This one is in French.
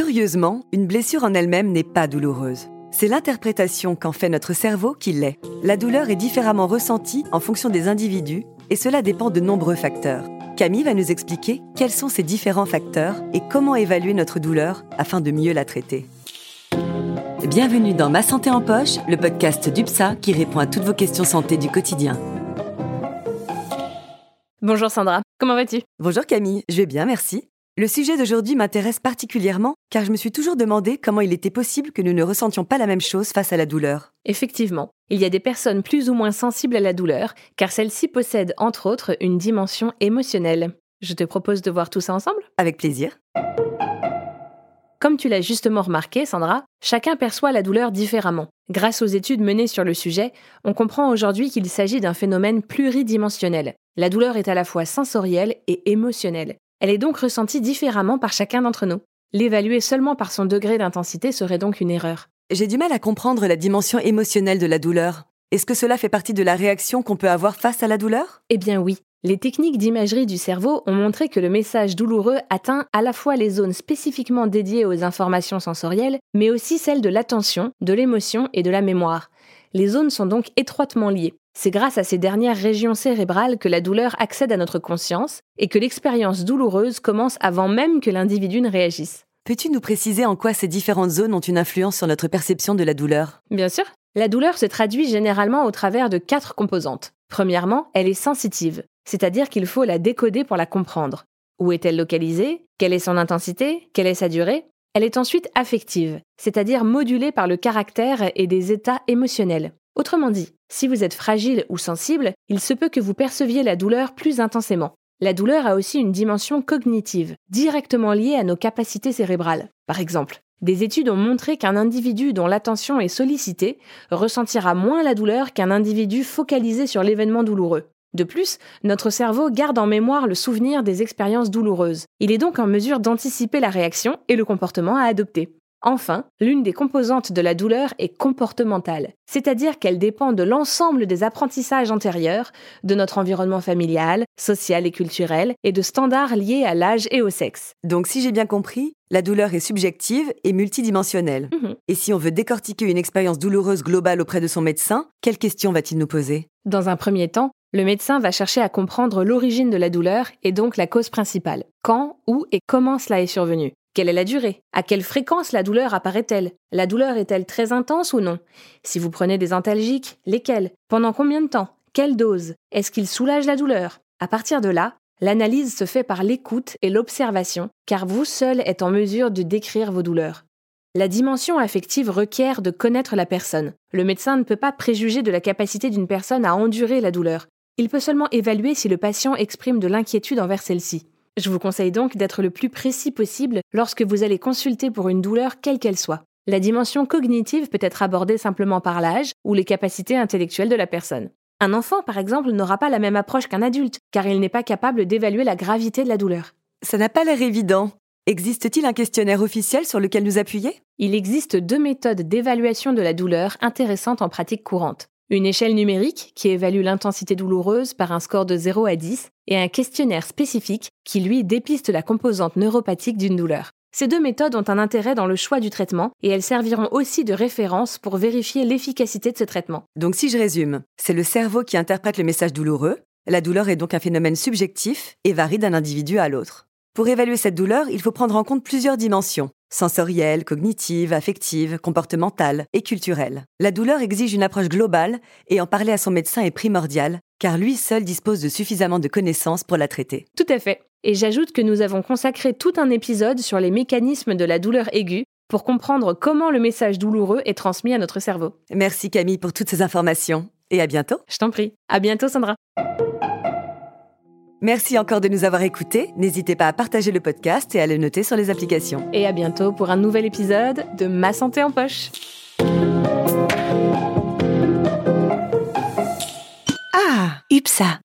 Curieusement, une blessure en elle-même n'est pas douloureuse. C'est l'interprétation qu'en fait notre cerveau qui l'est. La douleur est différemment ressentie en fonction des individus et cela dépend de nombreux facteurs. Camille va nous expliquer quels sont ces différents facteurs et comment évaluer notre douleur afin de mieux la traiter. Bienvenue dans Ma Santé en Poche, le podcast d'UPSA qui répond à toutes vos questions santé du quotidien. Bonjour Sandra, comment vas-tu? Bonjour Camille, je vais bien, merci. Le sujet d'aujourd'hui m'intéresse particulièrement car je me suis toujours demandé comment il était possible que nous ne ressentions pas la même chose face à la douleur. Effectivement, il y a des personnes plus ou moins sensibles à la douleur car celle-ci possède entre autres une dimension émotionnelle. Je te propose de voir tout ça ensemble Avec plaisir. Comme tu l'as justement remarqué, Sandra, chacun perçoit la douleur différemment. Grâce aux études menées sur le sujet, on comprend aujourd'hui qu'il s'agit d'un phénomène pluridimensionnel. La douleur est à la fois sensorielle et émotionnelle. Elle est donc ressentie différemment par chacun d'entre nous. L'évaluer seulement par son degré d'intensité serait donc une erreur. J'ai du mal à comprendre la dimension émotionnelle de la douleur. Est-ce que cela fait partie de la réaction qu'on peut avoir face à la douleur? Eh bien oui. Les techniques d'imagerie du cerveau ont montré que le message douloureux atteint à la fois les zones spécifiquement dédiées aux informations sensorielles, mais aussi celles de l'attention, de l'émotion et de la mémoire. Les zones sont donc étroitement liées. C'est grâce à ces dernières régions cérébrales que la douleur accède à notre conscience et que l'expérience douloureuse commence avant même que l'individu ne réagisse. Peux-tu nous préciser en quoi ces différentes zones ont une influence sur notre perception de la douleur? Bien sûr. La douleur se traduit généralement au travers de quatre composantes. Premièrement, elle est sensitive, c'est-à-dire qu'il faut la décoder pour la comprendre. Où est-elle localisée? Quelle est son intensité? Quelle est sa durée? Elle est ensuite affective, c'est-à-dire modulée par le caractère et des états émotionnels. Autrement dit, si vous êtes fragile ou sensible, il se peut que vous perceviez la douleur plus intensément. La douleur a aussi une dimension cognitive, directement liée à nos capacités cérébrales. Par exemple, des études ont montré qu'un individu dont l'attention est sollicitée ressentira moins la douleur qu'un individu focalisé sur l'événement douloureux. De plus, notre cerveau garde en mémoire le souvenir des expériences douloureuses. Il est donc en mesure d'anticiper la réaction et le comportement à adopter. Enfin, l'une des composantes de la douleur est comportementale, c'est-à-dire qu'elle dépend de l'ensemble des apprentissages antérieurs, de notre environnement familial, social et culturel, et de standards liés à l'âge et au sexe. Donc si j'ai bien compris, la douleur est subjective et multidimensionnelle. Mhm. Et si on veut décortiquer une expérience douloureuse globale auprès de son médecin, quelles questions va-t-il nous poser? Dans un premier temps, le médecin va chercher à comprendre l'origine de la douleur et donc la cause principale. Quand, où et comment cela est survenu quelle est la durée? À quelle fréquence la douleur apparaît-elle? La douleur est-elle très intense ou non? Si vous prenez des antalgiques, lesquels? Pendant combien de temps? Quelle dose? Est-ce qu'il soulage la douleur? À partir de là, l'analyse se fait par l'écoute et l'observation, car vous seul êtes en mesure de décrire vos douleurs. La dimension affective requiert de connaître la personne. Le médecin ne peut pas préjuger de la capacité d'une personne à endurer la douleur. Il peut seulement évaluer si le patient exprime de l'inquiétude envers celle-ci. Je vous conseille donc d'être le plus précis possible lorsque vous allez consulter pour une douleur quelle qu'elle soit. La dimension cognitive peut être abordée simplement par l'âge ou les capacités intellectuelles de la personne. Un enfant, par exemple, n'aura pas la même approche qu'un adulte, car il n'est pas capable d'évaluer la gravité de la douleur. Ça n'a pas l'air évident. Existe-t-il un questionnaire officiel sur lequel nous appuyer? Il existe deux méthodes d'évaluation de la douleur intéressantes en pratique courante. Une échelle numérique qui évalue l'intensité douloureuse par un score de 0 à 10 et un questionnaire spécifique qui lui dépiste la composante neuropathique d'une douleur. Ces deux méthodes ont un intérêt dans le choix du traitement et elles serviront aussi de référence pour vérifier l'efficacité de ce traitement. Donc si je résume, c'est le cerveau qui interprète le message douloureux. La douleur est donc un phénomène subjectif et varie d'un individu à l'autre. Pour évaluer cette douleur, il faut prendre en compte plusieurs dimensions sensorielle, cognitive, affective, comportementale et culturelle. La douleur exige une approche globale et en parler à son médecin est primordial, car lui seul dispose de suffisamment de connaissances pour la traiter. Tout à fait. Et j'ajoute que nous avons consacré tout un épisode sur les mécanismes de la douleur aiguë pour comprendre comment le message douloureux est transmis à notre cerveau. Merci Camille pour toutes ces informations et à bientôt. Je t'en prie. À bientôt Sandra. Merci encore de nous avoir écoutés. N'hésitez pas à partager le podcast et à le noter sur les applications. Et à bientôt pour un nouvel épisode de Ma santé en poche. Ah, UPSA.